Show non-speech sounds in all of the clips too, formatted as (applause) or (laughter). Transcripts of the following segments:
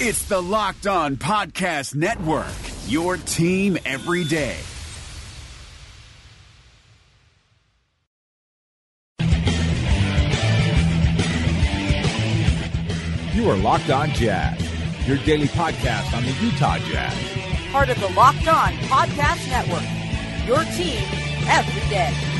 It's the Locked On Podcast Network, your team every day. You are Locked On Jazz, your daily podcast on the Utah Jazz. Part of the Locked On Podcast Network. Your team every day.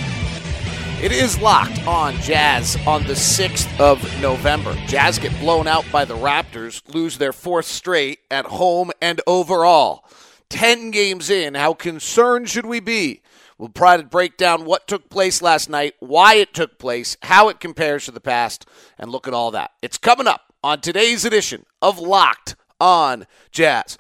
It is locked on Jazz on the 6th of November. Jazz get blown out by the Raptors, lose their fourth straight at home and overall. 10 games in, how concerned should we be? We'll try to break down what took place last night, why it took place, how it compares to the past, and look at all that. It's coming up on today's edition of Locked on Jazz.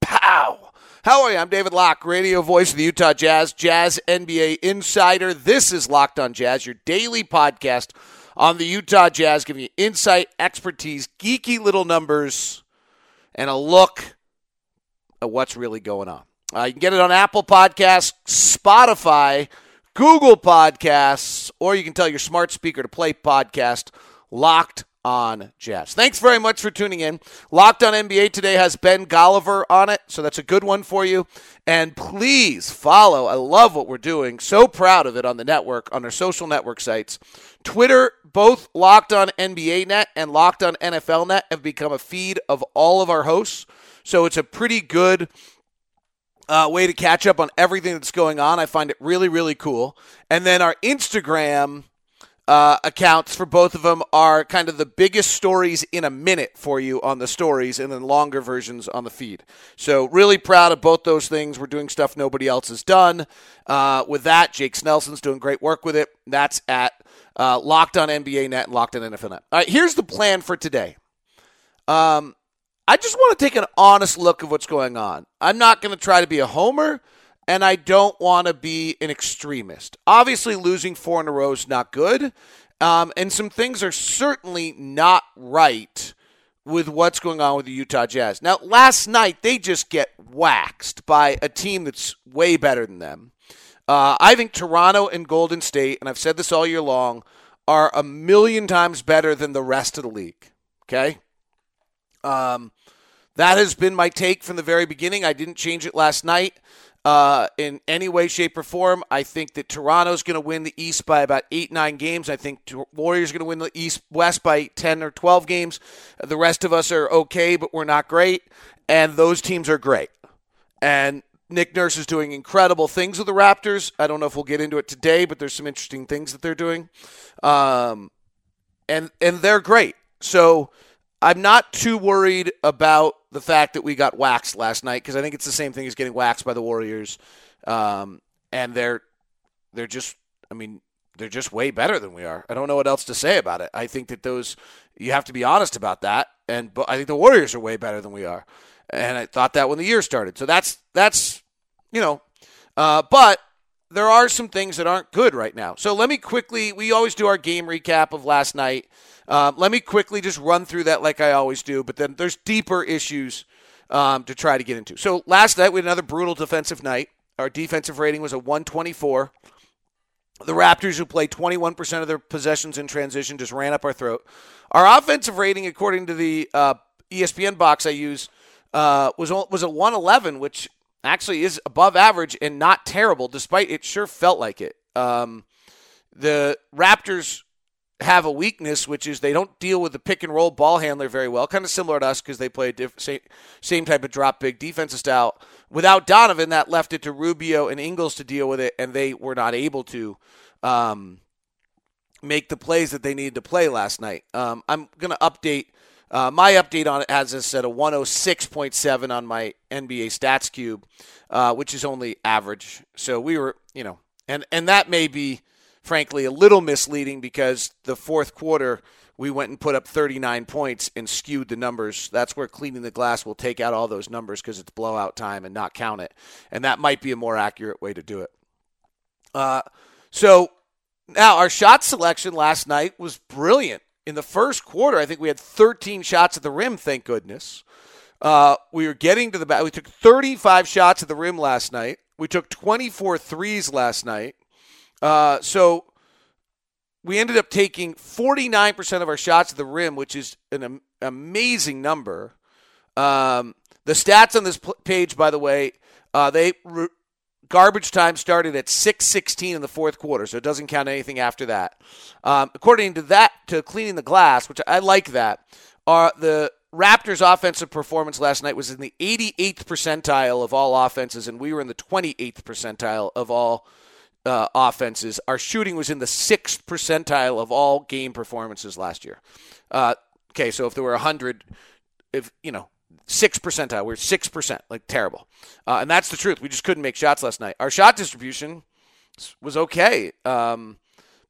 Pow! How are you? I'm David Locke, radio voice of the Utah Jazz, Jazz NBA insider. This is Locked on Jazz, your daily podcast on the Utah Jazz, giving you insight, expertise, geeky little numbers, and a look at what's really going on. Uh, you can get it on Apple Podcasts, Spotify, Google Podcasts, or you can tell your smart speaker to play podcast Locked on Jazz. Thanks very much for tuning in. Locked on NBA today has Ben Golliver on it, so that's a good one for you. And please follow. I love what we're doing. So proud of it on the network, on our social network sites. Twitter, both Locked on NBA Net and Locked on NFL Net have become a feed of all of our hosts. So it's a pretty good uh, way to catch up on everything that's going on. I find it really, really cool. And then our Instagram uh, accounts for both of them are kind of the biggest stories in a minute for you on the stories, and then longer versions on the feed. So, really proud of both those things. We're doing stuff nobody else has done. Uh, with that, Jake Snelson's doing great work with it. That's at uh, Locked on NBA Net and Locked on NFL Net. All right, here's the plan for today. Um, I just want to take an honest look of what's going on. I'm not going to try to be a homer, and I don't want to be an extremist. Obviously, losing four in a row is not good, um, and some things are certainly not right with what's going on with the Utah Jazz. Now, last night, they just get waxed by a team that's way better than them. Uh, I think Toronto and Golden State, and I've said this all year long, are a million times better than the rest of the league. Okay? Um, that has been my take from the very beginning. I didn't change it last night uh, in any way, shape, or form. I think that Toronto's going to win the East by about eight, nine games. I think Warriors are going to win the East West by ten or twelve games. The rest of us are okay, but we're not great. And those teams are great. And Nick Nurse is doing incredible things with the Raptors. I don't know if we'll get into it today, but there's some interesting things that they're doing. Um, and and they're great. So I'm not too worried about the fact that we got waxed last night because I think it's the same thing as getting waxed by the Warriors, um, and they're they're just I mean they're just way better than we are. I don't know what else to say about it. I think that those you have to be honest about that, and but I think the Warriors are way better than we are, and I thought that when the year started. So that's that's you know, uh, but there are some things that aren't good right now. So let me quickly. We always do our game recap of last night. Um, let me quickly just run through that like I always do, but then there's deeper issues um, to try to get into. So last night we had another brutal defensive night. Our defensive rating was a 124. The Raptors, who played 21% of their possessions in transition, just ran up our throat. Our offensive rating, according to the uh, ESPN box I use, uh, was was a 111, which actually is above average and not terrible, despite it sure felt like it. Um, the Raptors have a weakness, which is they don't deal with the pick and roll ball handler very well. Kind of similar to us because they play a diff- same, same type of drop big defensive style. Without Donovan, that left it to Rubio and Ingles to deal with it, and they were not able to um, make the plays that they needed to play last night. Um, I'm going to update. Uh, my update on it has this at a 106.7 on my NBA Stats Cube, uh, which is only average. So we were, you know, and and that may be frankly, a little misleading because the fourth quarter we went and put up 39 points and skewed the numbers. That's where cleaning the glass will take out all those numbers because it's blowout time and not count it. And that might be a more accurate way to do it. Uh, so now our shot selection last night was brilliant. In the first quarter, I think we had 13 shots at the rim, thank goodness. Uh, we were getting to the back. We took 35 shots at the rim last night. We took 24 threes last night. Uh, so we ended up taking 49% of our shots at the rim, which is an am- amazing number. Um, the stats on this page, by the way, uh, they re- garbage time started at 6:16 in the fourth quarter, so it doesn't count anything after that. Um, according to that, to cleaning the glass, which I like that, are the Raptors' offensive performance last night was in the 88th percentile of all offenses, and we were in the 28th percentile of all uh, offenses. Our shooting was in the sixth percentile of all game performances last year. Uh, okay, so if there were 100, if you know, six percentile, we are six percent, like terrible, uh, and that's the truth. We just couldn't make shots last night. Our shot distribution was okay. Um,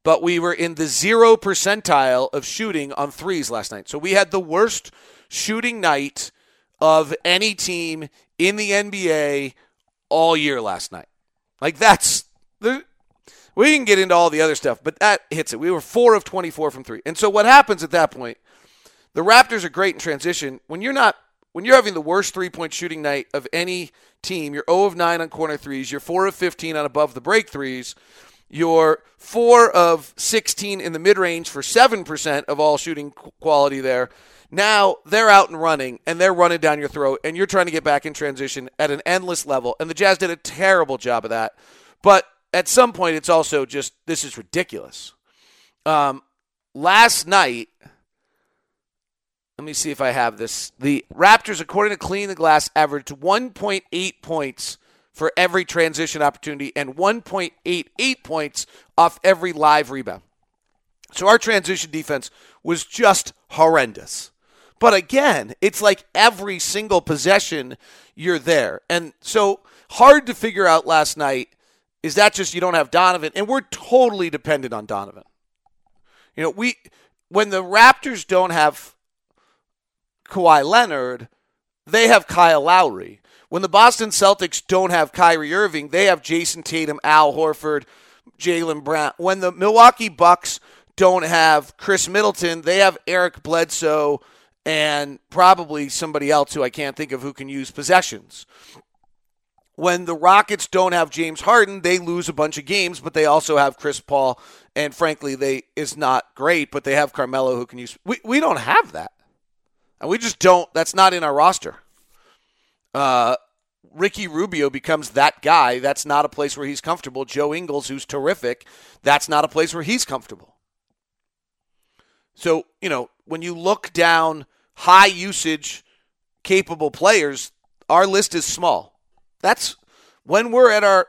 but we were in the zero percentile of shooting on threes last night. So we had the worst shooting night of any team in the NBA all year last night. Like that's the we can get into all the other stuff, but that hits it. We were 4 of 24 from 3. And so what happens at that point? The Raptors are great in transition. When you're not when you're having the worst three-point shooting night of any team, you're 0 of 9 on corner threes, you're 4 of 15 on above the break threes. You're 4 of 16 in the mid range for 7% of all shooting quality there. Now they're out and running, and they're running down your throat, and you're trying to get back in transition at an endless level. And the Jazz did a terrible job of that. But at some point, it's also just this is ridiculous. Um, last night, let me see if I have this. The Raptors, according to Clean the Glass, averaged 1.8 points for every transition opportunity and 1.88 points off every live rebound. So our transition defense was just horrendous. But again, it's like every single possession you're there. And so hard to figure out last night is that just you don't have Donovan and we're totally dependent on Donovan. You know, we when the Raptors don't have Kawhi Leonard, they have Kyle Lowry. When the Boston Celtics don't have Kyrie Irving, they have Jayson Tatum, Al Horford, Jaylen Brown. When the Milwaukee Bucks don't have Khris Middleton, they have Eric Bledsoe and probably somebody else who I can't think of who can use possessions. When the Rockets don't have James Harden, they lose a bunch of games, but they also have Chris Paul, and frankly, they is not great, but they have Carmelo who can use. We we don't have that, and we just don't. That's not in our roster uh, Ricky Rubio becomes that guy, that's not a place where he's comfortable. Joe Ingles, who's terrific, that's not a place where he's comfortable. So, you know, when you look down high usage, capable players, our list is small. That's when we're at our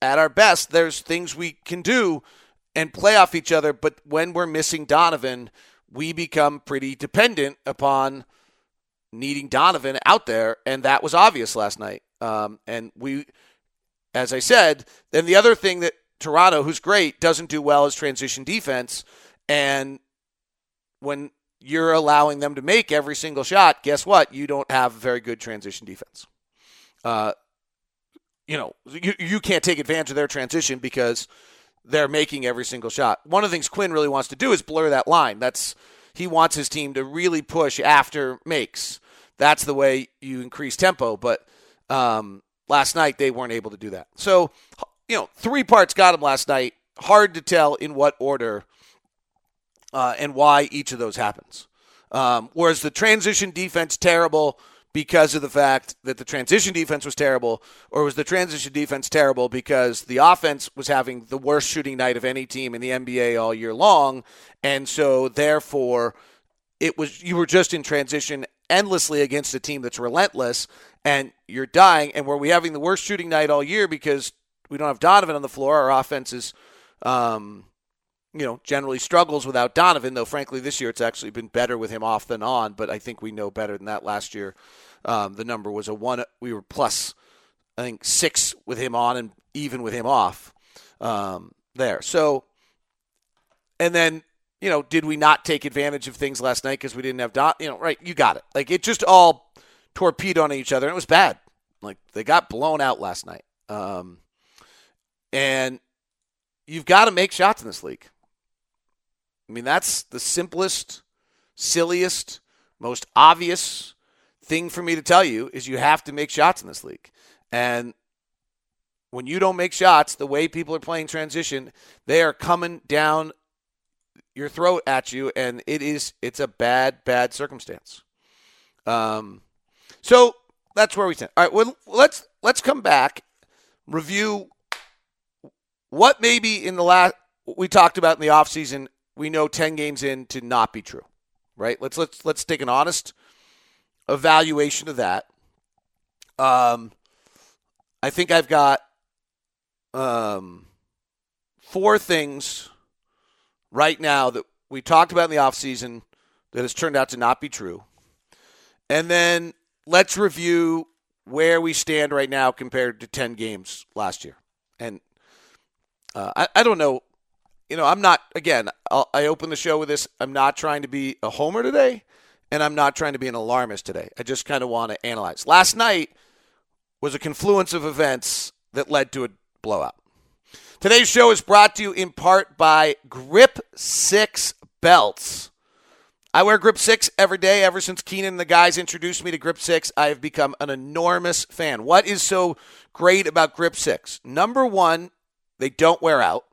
at our best, there's things we can do and play off each other, but when we're missing Donovan, we become pretty dependent upon needing Donovan out there, and that was obvious last night. Um, and we, as I said, then the other thing that Toronto, who's great, doesn't do well is transition defense. And when you're allowing them to make every single shot, guess what? You don't have very good transition defense. Uh, you know, you, you can't take advantage of their transition because they're making every single shot. One of the things Quin really wants to do is blur that line. That's he wants his team to really push after makes that's the way you increase tempo. But um, last night they weren't able to do that. So, you know, three parts got him last night. Hard to tell in what order uh, and why each of those happens. Um, whereas the transition defense terrible because of the fact that the transition defense was terrible, or was the transition defense terrible because the offense was having the worst shooting night of any team in the NBA all year long, and so therefore it was you were just in transition endlessly against a team that's relentless and you're dying. And were we having the worst shooting night all year because we don't have Donovan on the floor? Our offense is, um, you know, generally struggles without Donovan, though frankly this year it's actually been better with him off than on, but I think we know better than that last year. Um, the number was a one, we were plus, I think, six with him on and even with him off um, there. So, and then you know, did we not take advantage of things last night because we didn't have dot? You know, right? You got it. Like it just all torpedoed on each other, and it was bad. Like they got blown out last night. Um, and you've got to make shots in this league. I mean, that's the simplest, silliest, most obvious thing for me to tell you is you have to make shots in this league. And when you don't make shots, the way people are playing transition, they are coming down your throat at you, and it is it's a bad bad circumstance. Um, so that's where we stand. All right, well let's let's come back, review what maybe in the last we talked about in the offseason, we know 10 games in to not be true. Right? Let's let's let's take an honest evaluation of that. Um I think I've got um four things right now that we talked about in the offseason that has turned out to not be true. And then let's review where we stand right now compared to 10 games last year. And uh, I, I don't know. You know, I'm not, again, I'll, I open the show with this. I'm not trying to be a homer today, and I'm not trying to be an alarmist today. I just kind of want to analyze. Last night was a confluence of events that led to a blowout. Today's show is brought to you in part by Grip 6 Belts. I wear Grip 6 every day. Ever since Keenan and the guys introduced me to Grip 6, I have become an enormous fan. What is so great about Grip 6? Number one, they don't wear out.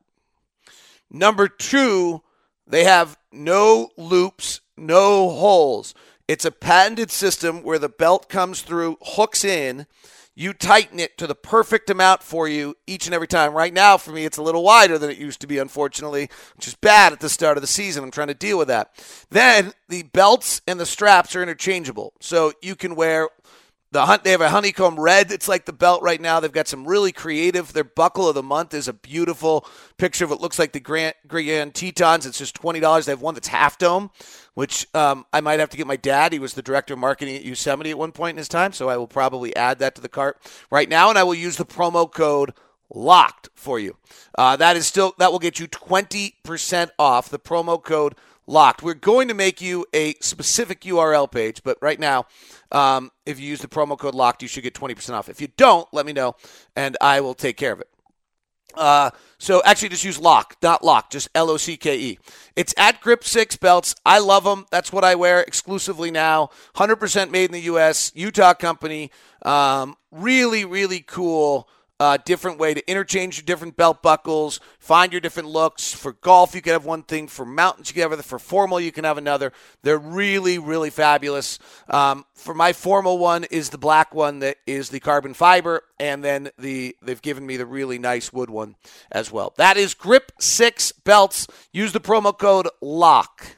Number two, they have no loops, no holes. It's a patented system where the belt comes through, hooks in, you tighten it to the perfect amount for you each and every time. Right now, for me, it's a little wider than it used to be, unfortunately, which is bad at the start of the season. I'm trying to deal with that. Then the belts and the straps are interchangeable. So you can wear the hunt they have a honeycomb red. It's like the belt right now. They've got some really creative. Their buckle of the month is a beautiful picture of it looks like the grand, grand tetons. It's just $20 they have one that's half dome which um, i might have to get my dad. He was the director of marketing at yosemite at one point in his time so i will probably add that to the cart right now and i will use the promo code locked for you. Uh, that is still that will get you 20% off. The promo code locked we're going to make you a specific url page but right now um, if you use the promo code locked, you should get 20% off. If you don't, let me know and I will take care of it. Uh, so actually, just use lock, not lock, just L O C K E. It's at Grip Six Belts. I love them. That's what I wear exclusively now. 100% made in the U.S. Utah company. Um, really, really cool uh, different way to interchange your different belt buckles, find your different looks. For golf, you can have one thing. For mountains, you can have another. For formal, you can have another. They're really, really fabulous. Um, for my formal one is the black one that is the carbon fiber, and then the they've given me the really nice wood one as well. That is Grip Six belts. Use the promo code LOCK.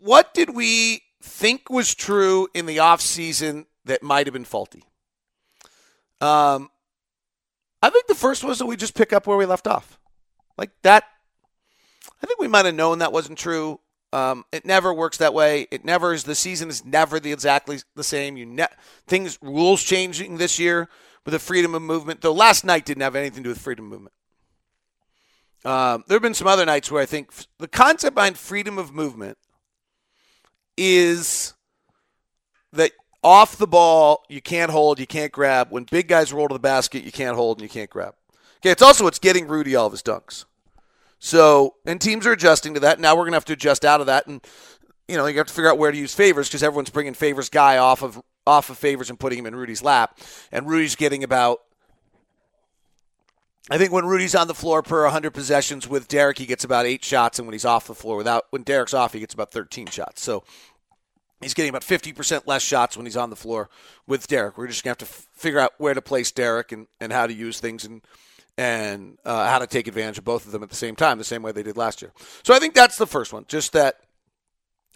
what did we think was true in the offseason that might have been faulty? Um, I think the first was that we just pick up where we left off. Like that, I think we might have known that wasn't true. Um, it never works that way. It never is. The season is never the exactly the same. You ne- things rules changing this year with the freedom of movement. Though last night didn't have anything to do with freedom of movement. Um, there have been some other nights where I think the concept behind freedom of movement is that off the ball, you can't hold, you can't grab. When big guys roll to the basket, you can't hold and you can't grab. Okay, it's also it's getting Rudy all of his dunks. So, and teams are adjusting to that. Now we're going to have to adjust out of that, and you know you have to figure out where to use Favors because everyone's bringing Favors guy off of off of Favors and putting him in Rudy's lap, and Rudy's getting about I think when Rudy's on the floor per 100 possessions with Derrick, he gets about eight shots, and when he's off the floor, without when Derrick's off, he gets about 13 shots. So he's getting about 50% less shots when he's on the floor with Derrick. We're just to have to f- figure out where to place Derrick and, and how to use things and and uh, how to take advantage of both of them at the same time, the same way they did last year. So I think that's the first one. Just that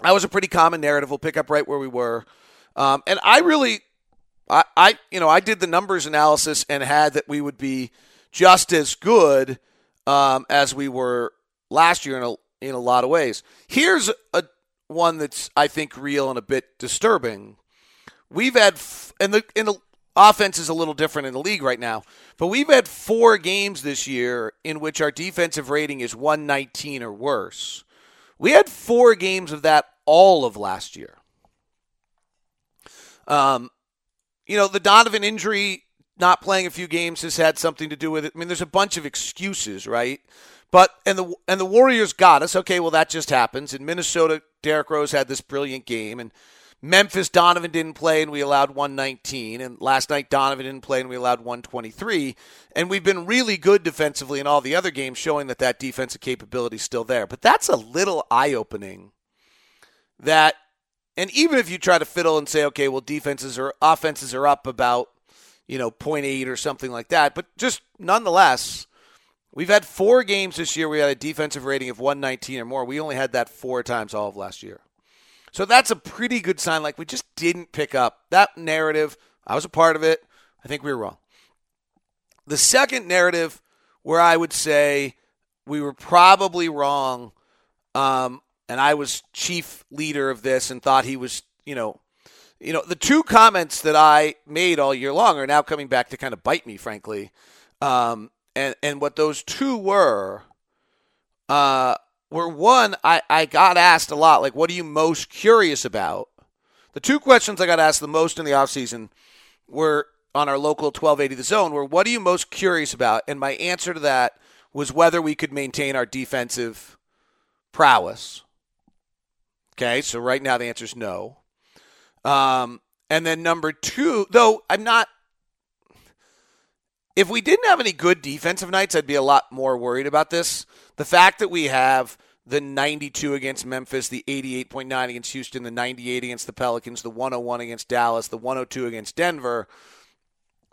that was a pretty common narrative. We'll pick up right where we were, um, and I really, I, I, you know, I did the numbers analysis and had that we would be just as good um, as we were last year in a in a lot of ways. Here's a one that's I think real and a bit disturbing. We've had f- and the and the offense is a little different in the league right now, but we've had four games this year in which our defensive rating is 119 or worse. We had four games of that all of last year. Um, you know, the Donovan injury, not playing a few games, has had something to do with it. I mean, there's a bunch of excuses, right? But and the and the Warriors got us. Okay, well that just happens. In Minnesota, Derrick Rose had this brilliant game, and Memphis Donovan didn't play and we allowed 119 and last night Donovan didn't play and we allowed 123 and we've been really good defensively in all the other games showing that that defensive capability is still there but that's a little eye opening that and even if you try to fiddle and say okay well defenses or offenses are up about you know 0.8 or something like that but just nonetheless we've had four games this year we had a defensive rating of 119 or more we only had that four times all of last year so that's a pretty good sign. Like we just didn't pick up that narrative. I was a part of it. I think we were wrong. The second narrative where I would say we were probably wrong, um, and I was chief leader of this and thought he was, you know, you know, the two comments that I made all year long are now coming back to kind of bite me, frankly. Um, and and what those two were, uh, were one, I, I got asked a lot, like, what are you most curious about? The two questions I got asked the most in the offseason were on our local 1280 The Zone were, what are you most curious about? And my answer to that was whether we could maintain our defensive prowess. Okay, so right now the answer is no. Um, and then number two, though I'm not. If we didn't have any good defensive nights, I'd be a lot more worried about this. The fact that we have the 92 against Memphis, the 88.9 against Houston, the 98 against the Pelicans, the 101 against Dallas, the 102 against Denver,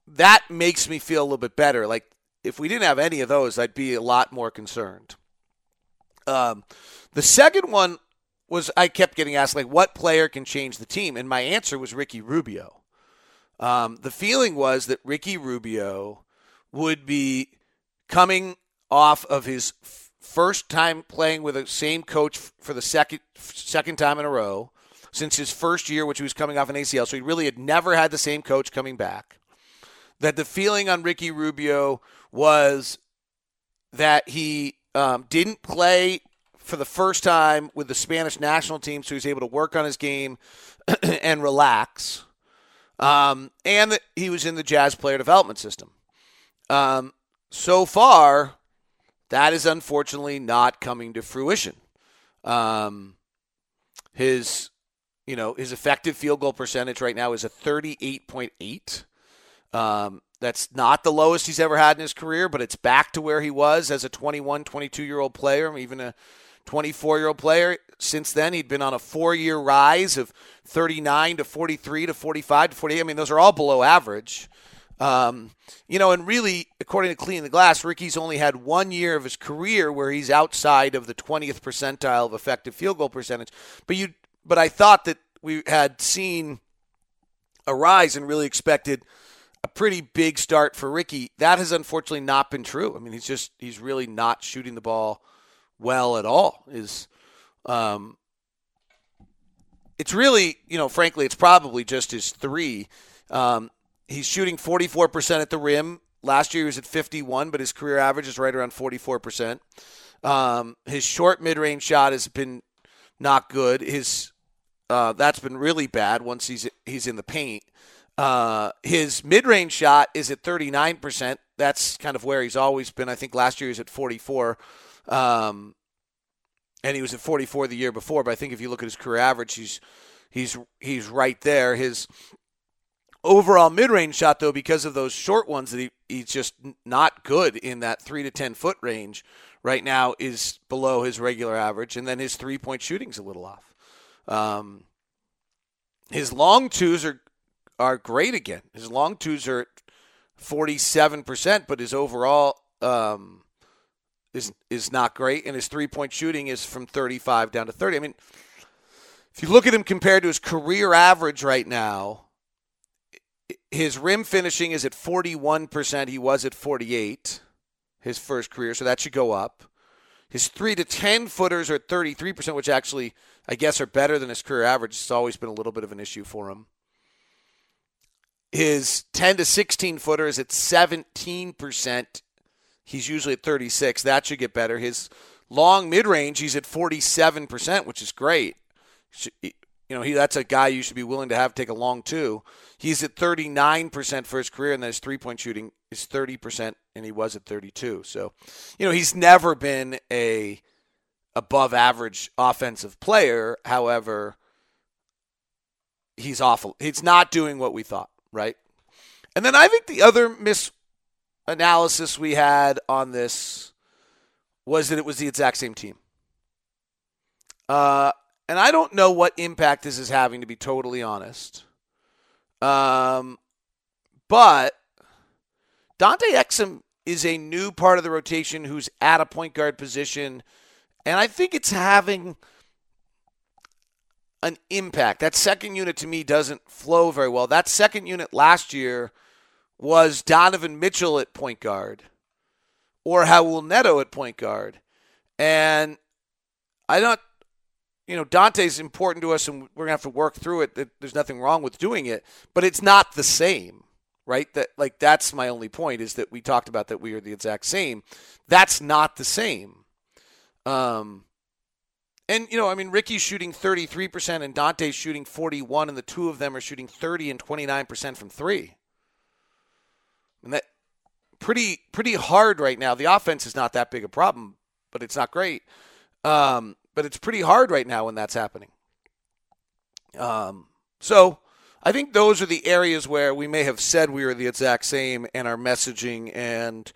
that makes me feel a little bit better. Like if we didn't have any of those, I'd be a lot more concerned. Um, the second one was I kept getting asked like, what player can change the team, and my answer was Ricky Rubio. Um, the feeling was that Ricky Rubio would be coming off of his first time playing with the same coach for the second second time in a row since his first year, which he was coming off an ACL. So he really had never had the same coach coming back. That the feeling on Ricky Rubio was that he um, didn't play for the first time with the Spanish national team, so he's able to work on his game (clears throat) and relax. Um, and he was in the Jazz player development system. Um, so far, that is unfortunately not coming to fruition. Um, his, you know, his effective field goal percentage right now is a 38.8. Um, that's not the lowest he's ever had in his career, but it's back to where he was as a 21, 22 year old player, even a 24 year old player. Since then, he'd been on a four year rise of 39 to 43 to 45 to 48. I mean, those are all below average. Um, you know, and really, according to Clean the Glass, Ricky's only had one year of his career where he's outside of the 20th percentile of effective field goal percentage. But you, but I thought that we had seen a rise and really expected a pretty big start for Ricky. That has unfortunately not been true. I mean, he's just he's really not shooting the ball well at all. Is um, it's really you know, frankly, it's probably just his three. Um, He's shooting 44% at the rim. Last year he was at 51, but his career average is right around 44%. Um, his short mid-range shot has been not good. His uh, that's been really bad once he's he's in the paint. Uh, his mid-range shot is at 39%. That's kind of where he's always been. I think last year he was at 44. Um, and he was at 44 the year before, but I think if you look at his career average, he's he's he's right there. His overall mid-range shot though because of those short ones that he, he's just not good in that 3 to 10 foot range right now is below his regular average and then his three point shooting's a little off um, his long twos are are great again his long twos are 47% but his overall um, is is not great and his three point shooting is from 35 down to 30 i mean if you look at him compared to his career average right now his rim finishing is at 41%. He was at 48 his first career, so that should go up. His 3 to 10 footers are at 33%, which actually I guess are better than his career average. It's always been a little bit of an issue for him. His 10 to 16 footer is at 17%. He's usually at 36. That should get better. His long mid range, he's at 47%, which is great. You know, he that's a guy you should be willing to have take a long two. He's at 39% for his career, and then his three point shooting is 30%, and he was at 32. So, you know, he's never been a above average offensive player. However, he's awful. He's not doing what we thought, right? And then I think the other misanalysis we had on this was that it was the exact same team. Uh, and I don't know what impact this is having, to be totally honest. Um, but Dante Exum is a new part of the rotation who's at a point guard position, and I think it's having an impact. That second unit to me doesn't flow very well. That second unit last year was Donovan Mitchell at point guard or Raul Neto at point guard. And I don't you know, Dante's important to us and we're going to have to work through it. There's nothing wrong with doing it, but it's not the same, right? That like that's my only point is that we talked about that we are the exact same. That's not the same. Um and you know, I mean Ricky's shooting 33% and Dante's shooting 41 and the two of them are shooting 30 and 29% from 3. And that pretty pretty hard right now. The offense is not that big a problem, but it's not great. Um but it's pretty hard right now when that's happening. Um, so I think those are the areas where we may have said we were the exact same, and our messaging and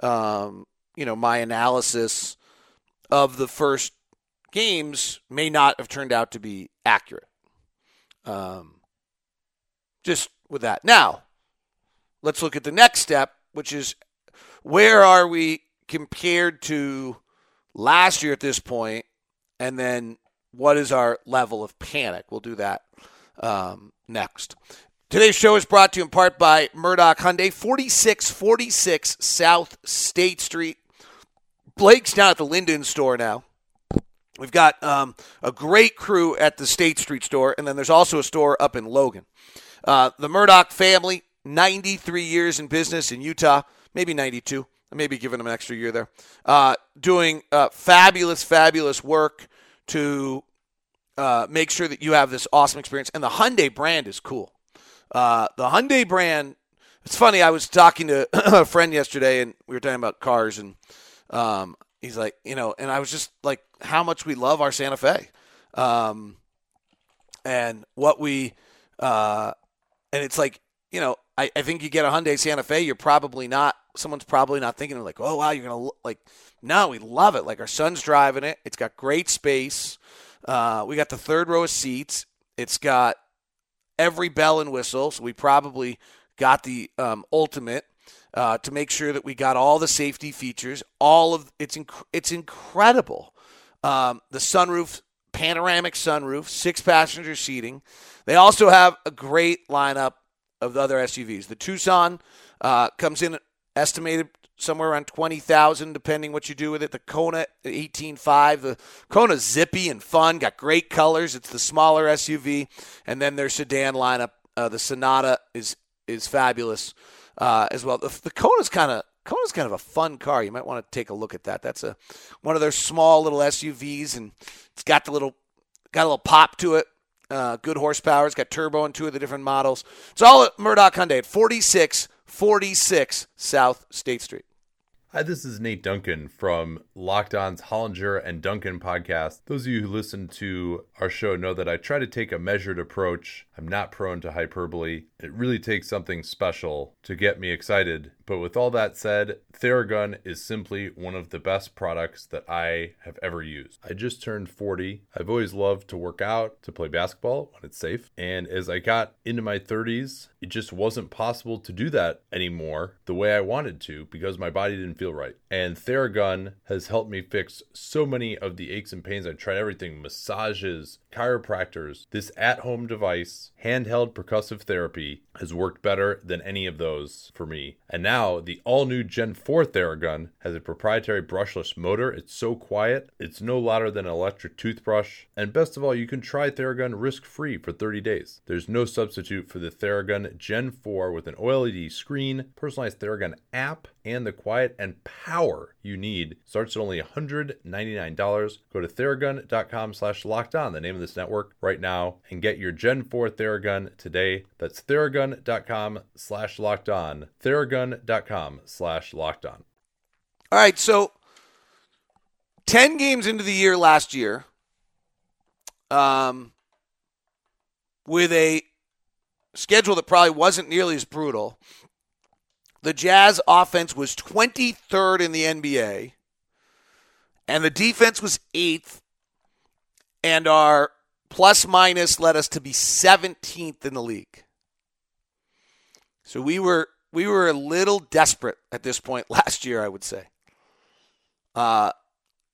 um, you know my analysis of the first games may not have turned out to be accurate. Um, just with that. Now, let's look at the next step, which is where are we compared to last year at this point and then what is our level of panic? We'll do that um, next. Today's show is brought to you in part by Murdock Hyundai, 4646 South State Street. Blake's down at the Lindon store now. We've got um, a great crew at the State Street store, and then there's also a store up in Logan. Uh, the Murdock family, 93 years in business in Utah, maybe 92 maybe giving them an extra year there. Uh, doing uh, fabulous, fabulous work to uh, make sure that you have this awesome experience. And the Hyundai brand is cool. Uh, the Hyundai brand. It's funny. I was talking to (clears throat) a friend yesterday, and we were talking about cars, and um, he's like, you know, and I was just like, how much we love our Santa Fe, um, and what we, uh, and it's like, you know, I, I think you get a Hyundai Santa Fe, you're probably not someone's probably not thinking like, oh wow, you're gonna like. No, we love it. Like our son's driving it. It's got great space. Uh, we got the third row of seats. It's got every bell and whistle. So we probably got the um, ultimate uh, to make sure that we got all the safety features. All of it's inc- it's incredible. Um, the sunroof, panoramic sunroof, six passenger seating. They also have a great lineup of the other SUVs. The Tucson uh, comes in estimated somewhere around 20,000 depending what you do with it. The Kona 18.5, the Kona zippy and fun, got great colors. It's the smaller SUV and then their sedan lineup, uh, the Sonata is is fabulous uh, as well. The, the Kona's kind of Kona's kind of a fun car. You might want to take a look at that. That's a one of their small little SUVs and it's got the little got a little pop to it. Uh, good horsepower. It's got turbo in two of the different models. It's all at Murdock Hyundai at 46 46 South State Street. Hi, this is Nate Duncan from Locked On's Hollinger and Duncan podcast. Those of you who listen to our show know that I try to take a measured approach. I'm not prone to hyperbole. It really takes something special to get me excited. But with all that said, Theragun is simply one of the best products that I have ever used. I just turned 40. I've always loved to work out, to play basketball when it's safe. And as I got into my 30s, it just wasn't possible to do that anymore the way I wanted to because my body didn't feel right. And Theragun has helped me fix so many of the aches and pains. I've tried everything massages, chiropractors. This at home device, handheld percussive therapy, has worked better than any of those for me. And now the all new Gen 4 Theragun has a proprietary brushless motor. It's so quiet, it's no louder than an electric toothbrush. And best of all, you can try Theragun risk free for 30 days. There's no substitute for the Theragun Gen 4 with an OLED screen, personalized Theragun app, and the quiet and power you need. Starts at only $199. Go to theragun.com slash locked on, the name of this network, right now, and get your Gen 4 Theragun today. That's theragun.com slash locked on. Theragun.com slash locked on. All right, so 10 games into the year last year, um, with a schedule that probably wasn't nearly as brutal. The Jazz offense was 23rd in the NBA, and the defense was eighth, and our plus minus led us to be 17th in the league. So we were we were a little desperate at this point (laughs) last year, I would say. Uh,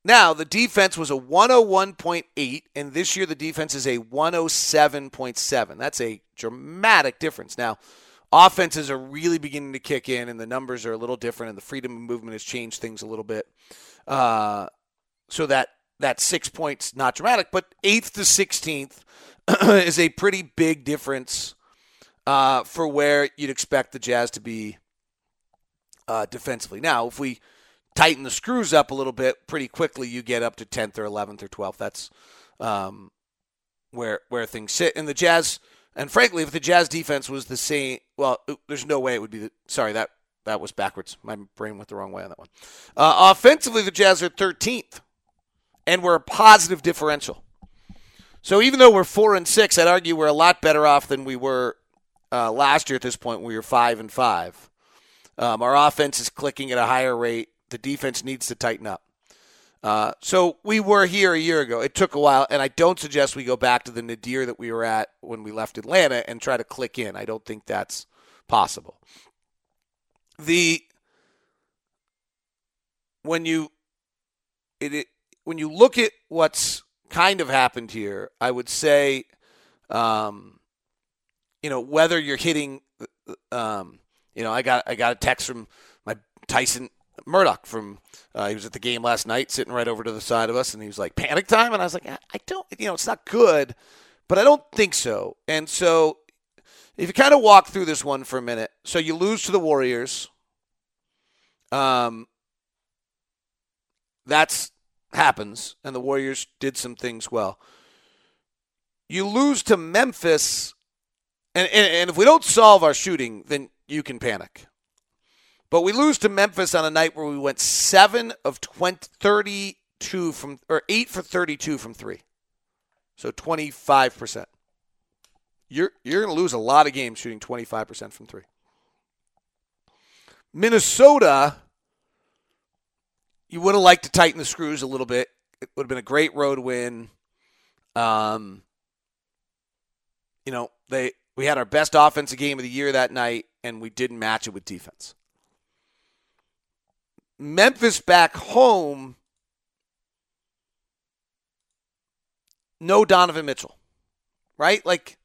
now the defense was a 101.8, and this year the defense is a 107.7. That's a dramatic difference. Now, offenses are really beginning to kick in, and the numbers are a little different, and the freedom of movement has changed things a little bit. Uh, so that that six points not dramatic, but eighth to sixteenth (clears throat) is a pretty big difference uh, for where you'd expect the Jazz to be uh, defensively. Now, if we tighten the screws up a little bit, pretty quickly you get up to tenth or eleventh or twelfth. That's um, where where things sit. And the Jazz, and frankly, if the Jazz defense was the same, well, there's no way it would be. The, sorry, that that was backwards. My brain went the wrong way on that one. Uh, offensively, the Jazz are 13th, and we're a positive differential. So even though we're four and six, I'd argue we're a lot better off than we were uh, last year at this point. We were five and five. Um, our offense is clicking at a higher rate. The defense needs to tighten up. Uh, so we were here a year ago. It took a while, and I don't suggest we go back to the nadir that we were at when we left Atlanta and try to click in. I don't think that's possible. The when you it, it when you look at what's kind of happened here, I would say, um, you know, whether you're hitting, um, you know, I got I got a text from my Tyson Murdock from uh, he was at the game last night, sitting right over to the side of us, and he was like, "Panic time," and I was like, "I don't, you know, it's not good, but I don't think so." And so, if you kind of walk through this one for a minute, so you lose to the Warriors, um, that's happens, and the Warriors did some things well. You lose to Memphis, and, and, and if we don't solve our shooting, then you can panic. But we lose to Memphis on a night where we went 7 of 20, 32 from, or 8 for 32 from 3. So 25%. You're, you're going to lose a lot of games shooting 25% from 3. Minnesota, you would have liked to tighten the screws a little bit. It would have been a great road win. Um, you know, they we had our best offensive game of the year that night, and we didn't match it with defense. Memphis back home, no Donovan Mitchell, right? Like,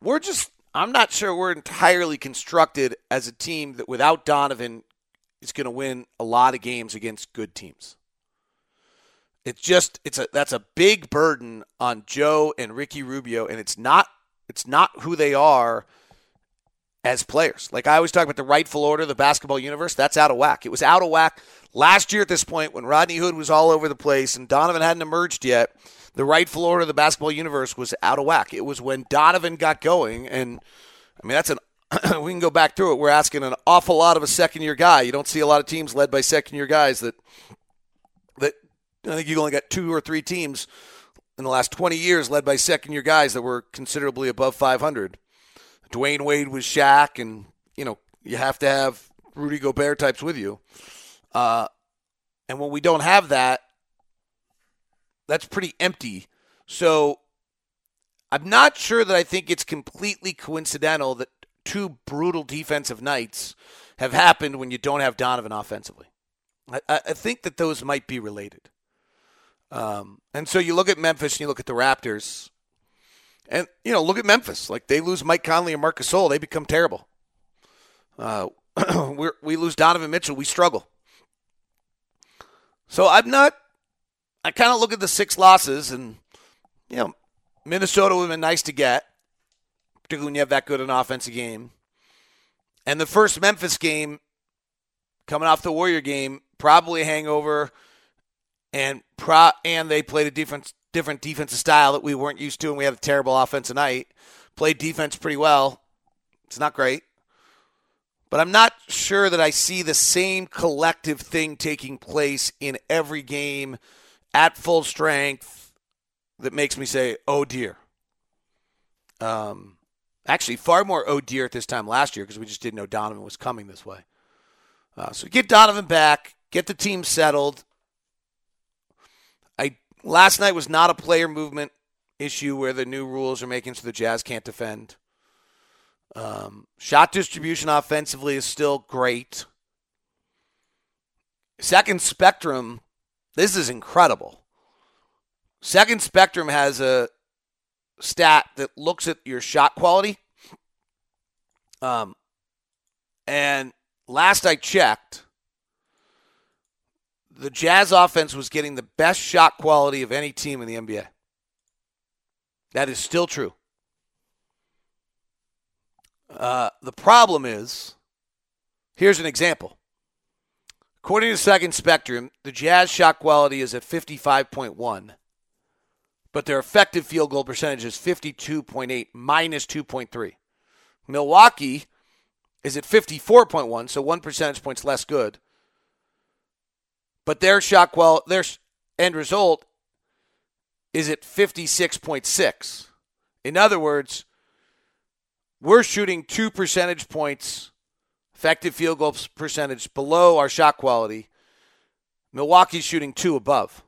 we're just, I'm not sure we're entirely constructed as a team that without Donovan is going to win a lot of games against good teams. It's just, it's a, that's a big burden on Joe and Ricky Rubio, and it's not, it's not who they are as players. Like I always talk about the rightful order of the basketball universe, that's out of whack. It was out of whack last year at this point when Rodney Hood was all over the place and Donovan hadn't emerged yet. The rightful order of the basketball universe was out of whack. It was when Donovan got going, and I mean that's an (clears throat) we can go back through it. We're asking an awful lot of a second year guy. You don't see a lot of teams led by second year guys that that I think you've only got two or three teams in the last 20 years led by second year guys that were considerably above 500. Dwyane Wade was Shaq, and you know you have to have Rudy Gobert types with you. Uh, and when we don't have that, that's pretty empty. So I'm not sure that I think it's completely coincidental that two brutal defensive nights have happened when you don't have Donovan offensively. I, I think that those might be related. Um, and so you look at Memphis and you look at the Raptors, and you know look at Memphis. Like they lose Mike Conley and Marcus Gasol, they become terrible. Uh, (clears throat) we lose Donovan Mitchell, we struggle. So I'm not. I kind of look at the six losses, and you know, Minnesota would have been nice to get, particularly when you have that good an offensive game. And the first Memphis game, coming off the Warrior game, probably hangover, and pro and they played a different different defensive style that we weren't used to, and we had a terrible offensive night. Played defense pretty well. It's not great. But I'm not sure that I see the same collective thing taking place in every game at full strength that makes me say, oh dear. Um, actually, far more oh dear at this time last year because we just didn't know Donovan was coming this way. Uh, so get Donovan back, get the team settled. Last night was not a player movement issue where the new rules are making so the Jazz can't defend. Um, shot distribution offensively is still great. Second Spectrum, this is incredible. Second Spectrum has a stat that looks at your shot quality. Um, and last I checked, the Jazz offense was getting the best shot quality of any team in the NBA. That is still true. Uh, the problem is here's an example. According to Second Spectrum, the Jazz shot quality is at 55.1, but their effective field goal percentage is 52.8 minus 2.3. Milwaukee is at 54.1, so one percentage points less good. But their shot quality, their end result is at 56.6. In other words, we're shooting two percentage points effective field goal percentage below our shot quality. Milwaukee's shooting two above.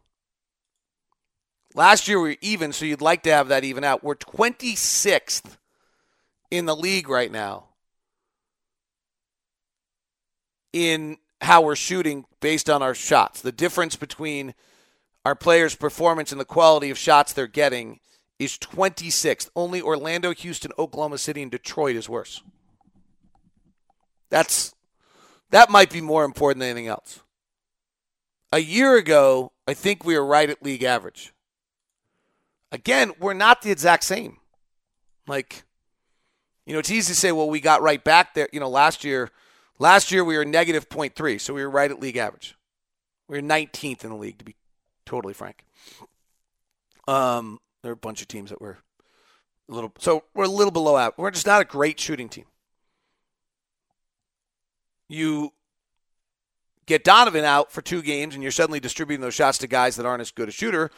Last year we were even, so you'd like to have that even out. We're 26th in the league right now in how we're shooting based on our shots. The difference between our players' performance and the quality of shots they're getting is 26th. Only Orlando, Houston, Oklahoma City, and Detroit is worse. That's that might be more important than anything else. A year ago, I think we were right at league average. Again, we're not the exact same. Like, you know, it's easy to say, well, we got right back there. You know, last year, last year we were negative 0.3, so we were right at league average. We were 19th in the league, to be totally frank. Um, there are a bunch of teams that were a little so we're a little below out. We're just not a great shooting team. You get Donovan out for two games and you're suddenly distributing those shots to guys that aren't as good a shooter.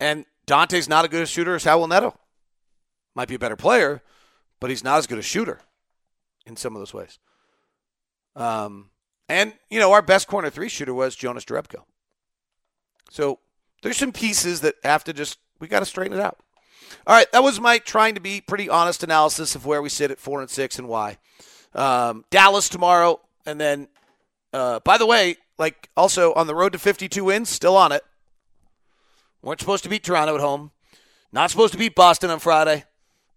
And Dante's not as good shooter as Raul Neto. Might be a better player, but he's not as good a shooter in some of those ways. Um, and, you know, our best corner three shooter was Jonas Jerebko. So there's some pieces that have to just we got to straighten it out. All right, that was my trying to be pretty honest analysis of where we sit at four and six and why. Um, Dallas tomorrow, and then, uh, by the way, like also on the road to 52 wins, still on it. weren't supposed to beat Toronto at home. Not supposed to beat Boston on Friday.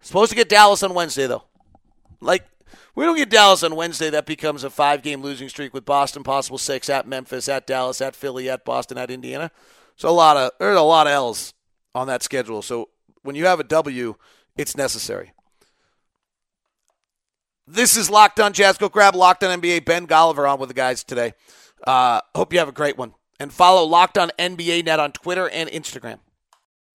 Supposed to get Dallas on Wednesday though. Like we don't get Dallas on Wednesday, that becomes a five-game losing streak with Boston, possible six at Memphis, at Dallas, at Philly, at Boston, at Indiana. So a lot of there's a lot of L's on that schedule. So when you have a W, it's necessary. This is Locked On Jazz. Go grab Locked On NBA. Ben Golliver on with the guys today. Uh, hope you have a great one. And follow Locked On NBA Net on Twitter and Instagram.